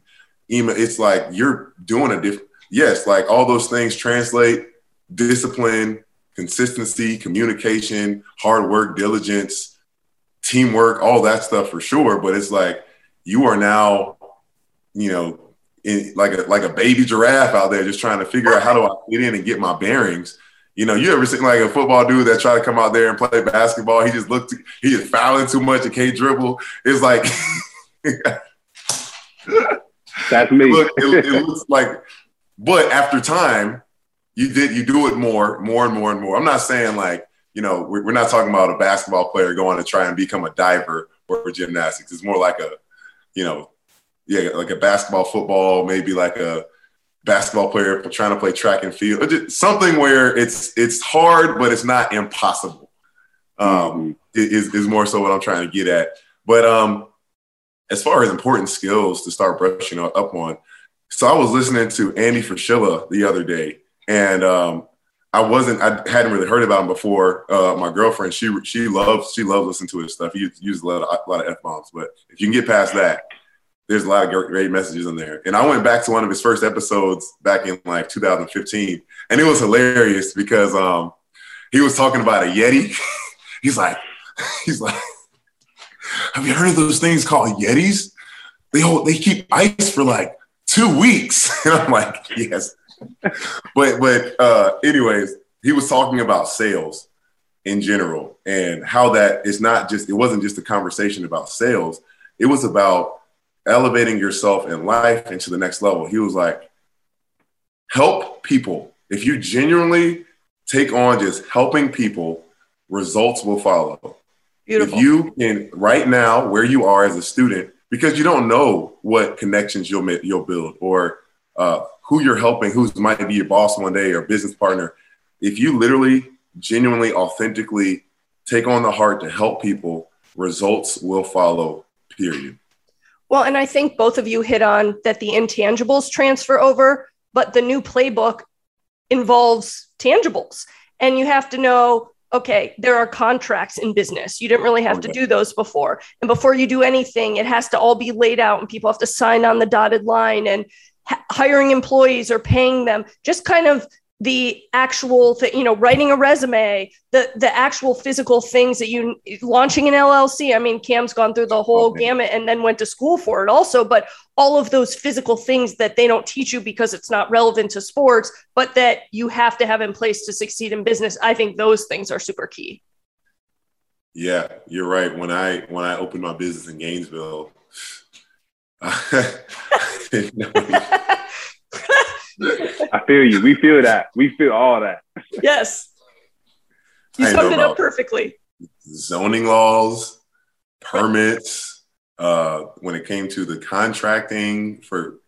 email. It's like you're doing a different. Yes, like all those things translate discipline, consistency, communication, hard work, diligence teamwork, all that stuff for sure. But it's like you are now, you know, in, like a like a baby giraffe out there, just trying to figure out how do I get in and get my bearings. You know, you ever seen like a football dude that try to come out there and play basketball? He just looked, he is fouling too much and can't dribble. It's like, That's me. look, it, it looks like, but after time, you did you do it more, more and more and more. I'm not saying like you know we're, we're not talking about a basketball player going to try and become a diver or gymnastics. It's more like a you know yeah like a basketball, football, maybe like a basketball player trying to play track and field, something where it's it's hard but it's not impossible. Um, is is more so what I'm trying to get at. But um, as far as important skills to start brushing up on, so I was listening to Andy Frisella the other day, and um, I wasn't, I hadn't really heard about him before. Uh, my girlfriend, she she loves she loves listening to his stuff. He uses a lot of, a lot of f bombs, but if you can get past that, there's a lot of great, great messages in there. And I went back to one of his first episodes back in like 2015, and it was hilarious because um, he was talking about a Yeti. he's like, he's like, have you heard of those things called Yetis? They hold, they keep ice for like two weeks. And I'm like, yes. but but uh, anyways, he was talking about sales in general and how that is not just it wasn't just a conversation about sales. It was about elevating yourself in life and to the next level. He was like, help people. If you genuinely take on just helping people, results will follow. Beautiful. If you can right now where you are as a student, because you don't know what connections you'll make, you'll build or uh, who you're helping, who might be your boss one day or business partner. If you literally, genuinely, authentically take on the heart to help people, results will follow. Period. Well, and I think both of you hit on that the intangibles transfer over, but the new playbook involves tangibles. And you have to know okay, there are contracts in business. You didn't really have to do those before. And before you do anything, it has to all be laid out and people have to sign on the dotted line. And hiring employees or paying them, just kind of the actual th- you know writing a resume the the actual physical things that you launching an llc i mean cam's gone through the whole okay. gamut and then went to school for it also but all of those physical things that they don't teach you because it's not relevant to sports but that you have to have in place to succeed in business i think those things are super key yeah you're right when i when i opened my business in gainesville I feel you. We feel that. We feel all that. Yes. You summed it up perfectly. Zoning laws, permits, uh, when it came to the contracting for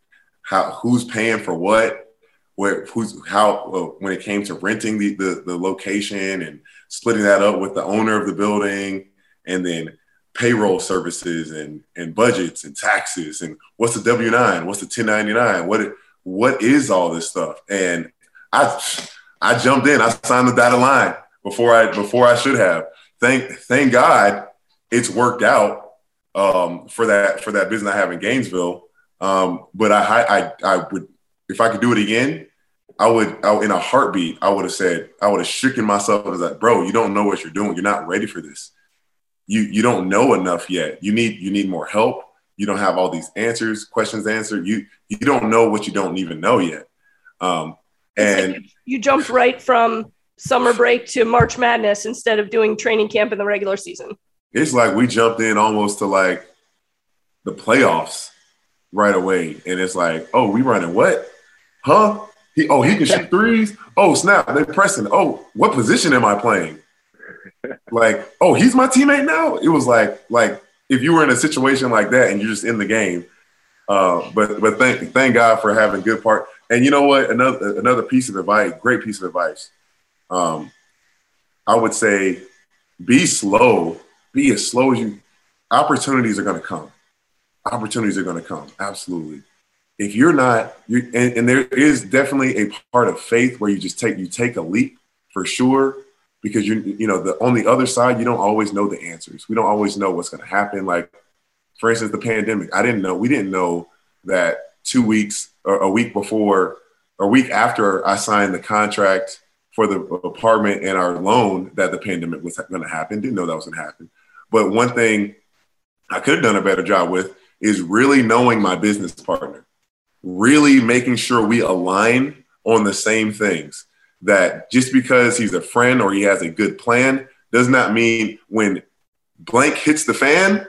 how who's paying for what, where who's how uh, when it came to renting the, the the location and splitting that up with the owner of the building, and then payroll services and and budgets and taxes and what's the W nine, what's the ten ninety nine, what what is all this stuff? And I I jumped in. I signed the dotted line before I before I should have. Thank thank God it's worked out um, for that for that business I have in Gainesville. Um, but I, I I would if I could do it again, I would I, in a heartbeat I would have said I would have shaken myself and was like, bro, you don't know what you're doing. You're not ready for this. You you don't know enough yet. You need you need more help you don't have all these answers, questions answered. You you don't know what you don't even know yet. Um, and like you jumped right from summer break to March Madness instead of doing training camp in the regular season. It's like we jumped in almost to like the playoffs right away, and it's like, oh, we running what? Huh? He oh he can shoot threes. Oh snap! They're pressing. Oh, what position am I playing? Like oh he's my teammate now. It was like like if you were in a situation like that and you're just in the game. Uh, but but thank thank God for having good part. And you know what? Another another piece of advice, great piece of advice. Um, I would say, be slow. Be as slow as you. Opportunities are going to come. Opportunities are going to come. Absolutely. If you're not, you and, and there is definitely a part of faith where you just take you take a leap for sure because you you know the on the other side you don't always know the answers. We don't always know what's going to happen. Like for instance, the pandemic. I didn't know. We didn't know that two weeks or a week before or a week after I signed the contract for the apartment and our loan that the pandemic was going to happen. Didn't know that was going to happen. But one thing I could have done a better job with is really knowing my business partner, really making sure we align on the same things that just because he's a friend or he has a good plan does not mean when blank hits the fan,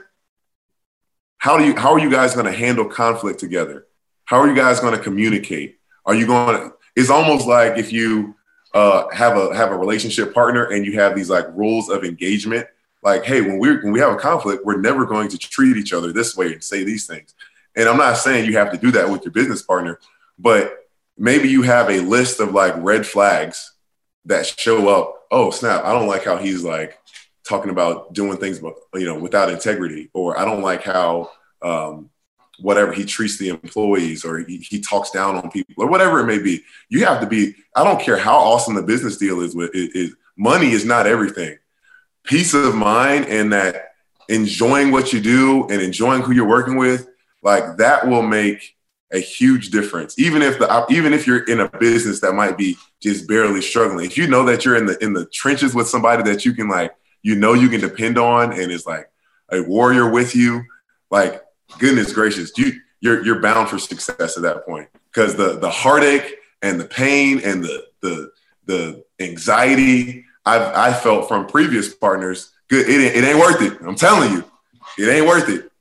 how do you how are you guys going to handle conflict together? How are you guys going to communicate? Are you going to it's almost like if you uh, have a have a relationship partner and you have these like rules of engagement like hey when we when we have a conflict we're never going to treat each other this way and say these things and i'm not saying you have to do that with your business partner but maybe you have a list of like red flags that show up. Oh, snap. I don't like how he's like talking about doing things, but you know, without integrity, or I don't like how, um, whatever he treats the employees or he, he, talks down on people or whatever it may be. You have to be, I don't care how awesome the business deal is with it, it money is not everything. Peace of mind and that enjoying what you do and enjoying who you're working with, like that will make a huge difference. Even if the even if you're in a business that might be just barely struggling, if you know that you're in the in the trenches with somebody that you can like, you know, you can depend on, and it's like a warrior with you, like goodness gracious, you you're you're bound for success at that point because the the heartache and the pain and the the the anxiety I've I felt from previous partners, good, it, it ain't worth it. I'm telling you, it ain't worth it.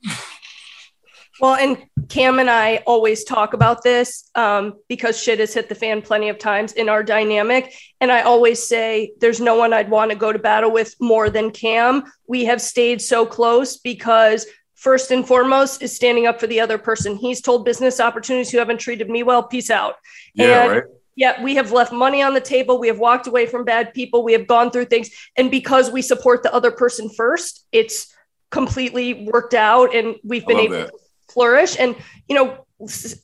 Well, and Cam and I always talk about this um, because shit has hit the fan plenty of times in our dynamic. And I always say there's no one I'd want to go to battle with more than Cam. We have stayed so close because first and foremost is standing up for the other person. He's told business opportunities who haven't treated me well, peace out. Yeah, and right. Yeah, we have left money on the table. We have walked away from bad people. We have gone through things. And because we support the other person first, it's completely worked out and we've been able that. to flourish. And, you know,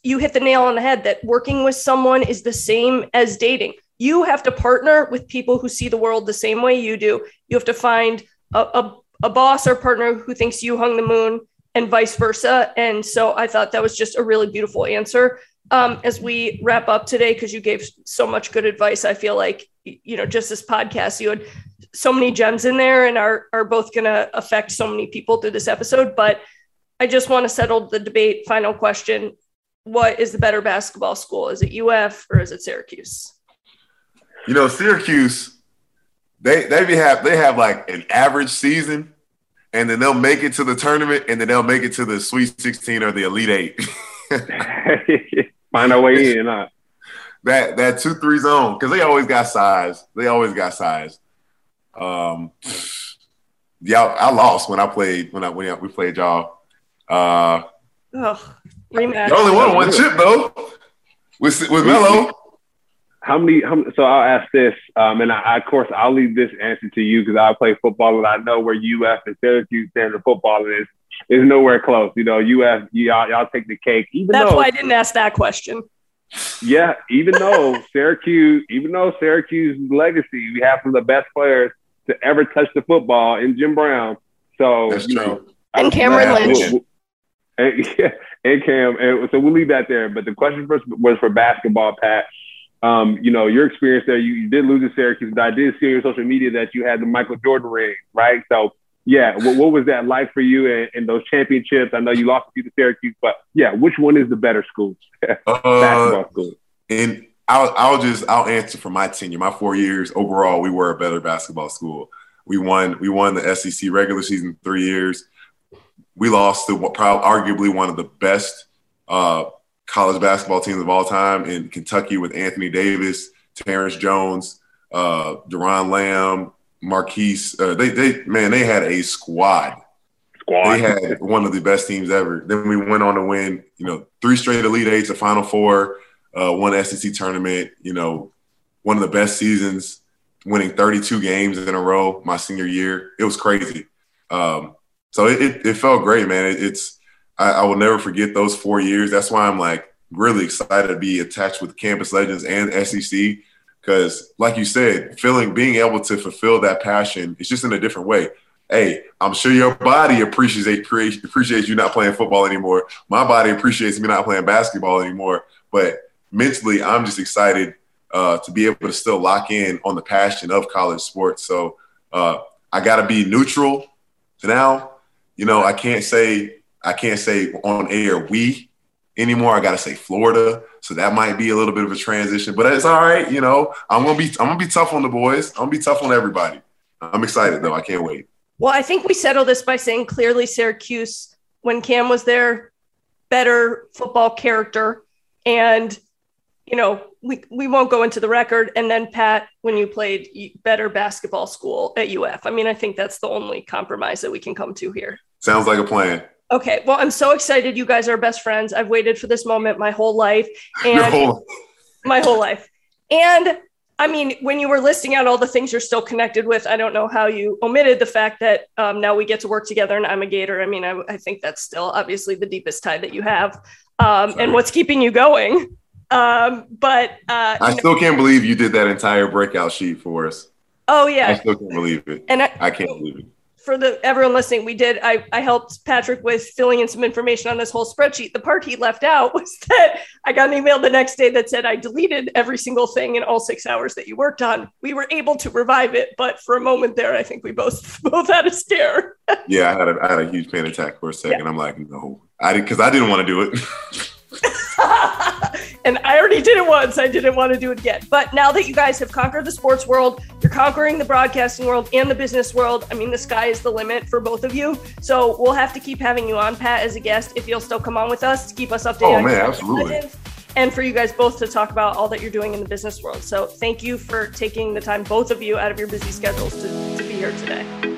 you hit the nail on the head that working with someone is the same as dating. You have to partner with people who see the world the same way you do. You have to find a, a, a boss or partner who thinks you hung the moon and vice versa. And so I thought that was just a really beautiful answer um, as we wrap up today, because you gave so much good advice, I feel like you know just this podcast, you had so many gems in there, and are are both going to affect so many people through this episode. But I just want to settle the debate. Final question: What is the better basketball school? Is it UF or is it Syracuse? You know, Syracuse, they they have they have like an average season, and then they'll make it to the tournament, and then they'll make it to the Sweet 16 or the Elite Eight. Find our way in, huh? That that two three zone because they always got size. They always got size. Um, yeah, I lost when I played when I when we played y'all. Uh, oh, rematch. You only won one chip though. With with Melo. How many, how So I'll ask this, um, and I, of course I'll leave this answer to you because I play football and I know where UF and Syracuse stand in football is is nowhere close. You know, UF y'all y'all take the cake. Even that's though, why I didn't ask that question. Yeah, even though Syracuse, even though Syracuse's legacy, we have some of the best players to ever touch the football in Jim Brown. So that's you true. know, and Cameron Lynch. We'll, we'll, and, yeah, and Cam. And so we'll leave that there. But the question first was for basketball, Pat. Um, you know, your experience there, you, you did lose to Syracuse. But I did see on your social media that you had the Michael Jordan ring, right? So yeah, what, what, was that like for you in, in, those championships? I know you lost a few to Syracuse, but yeah, which one is the better school? uh, Basketball school. And I'll, I'll just I'll answer for my tenure, my four years overall. We were a better basketball school. We won we won the SEC regular season three years. We lost to probably arguably one of the best uh, college basketball teams of all time in Kentucky with Anthony Davis, Terrence Jones, uh, Doron Lamb, Marquis. Uh, they they man, they had a squad. Squad. They had one of the best teams ever. Then we went on to win, you know, three straight Elite Eights, a Final Four, uh, one SEC tournament. You know, one of the best seasons, winning 32 games in a row my senior year. It was crazy. Um, so it, it, it, felt great, man. It, it's I, I will never forget those four years. That's why I'm like really excited to be attached with Campus Legends and SEC because, like you said, feeling being able to fulfill that passion is just in a different way. Hey, I'm sure your body appreciates appreciates you not playing football anymore. My body appreciates me not playing basketball anymore. But mentally, I'm just excited uh, to be able to still lock in on the passion of college sports. So uh, I got to be neutral now. You know, I can't say I can't say on air we anymore. I got to say Florida. So that might be a little bit of a transition, but it's all right. You know, I'm gonna be I'm gonna be tough on the boys. I'm gonna be tough on everybody. I'm excited though. I can't wait. Well, I think we settle this by saying clearly Syracuse when Cam was there, better football character, and you know we we won't go into the record. And then Pat, when you played better basketball school at UF. I mean, I think that's the only compromise that we can come to here. Sounds like a plan. Okay. Well, I'm so excited. You guys are best friends. I've waited for this moment my whole life. And whole- my whole life. And I mean, when you were listing out all the things you're still connected with, I don't know how you omitted the fact that um, now we get to work together and I'm a Gator. I mean, I, I think that's still obviously the deepest tie that you have um, and what's keeping you going. Um, but uh, I still know, can't believe you did that entire breakout sheet for us. Oh, yeah. I still can't believe it. And I, I can't believe it for the everyone listening, we did. I, I helped Patrick with filling in some information on this whole spreadsheet. The part he left out was that I got an email the next day that said I deleted every single thing in all six hours that you worked on. We were able to revive it, but for a moment there, I think we both both had a scare. yeah, I had a, I had a huge panic attack for a second. Yeah. I'm like, no, I did because I didn't want to do it. And I already did it once. I didn't want to do it again. But now that you guys have conquered the sports world, you're conquering the broadcasting world and the business world. I mean, the sky is the limit for both of you. So we'll have to keep having you on, Pat, as a guest, if you'll still come on with us to keep us updated. Oh, man, absolutely. And for you guys both to talk about all that you're doing in the business world. So thank you for taking the time, both of you, out of your busy schedules to, to be here today.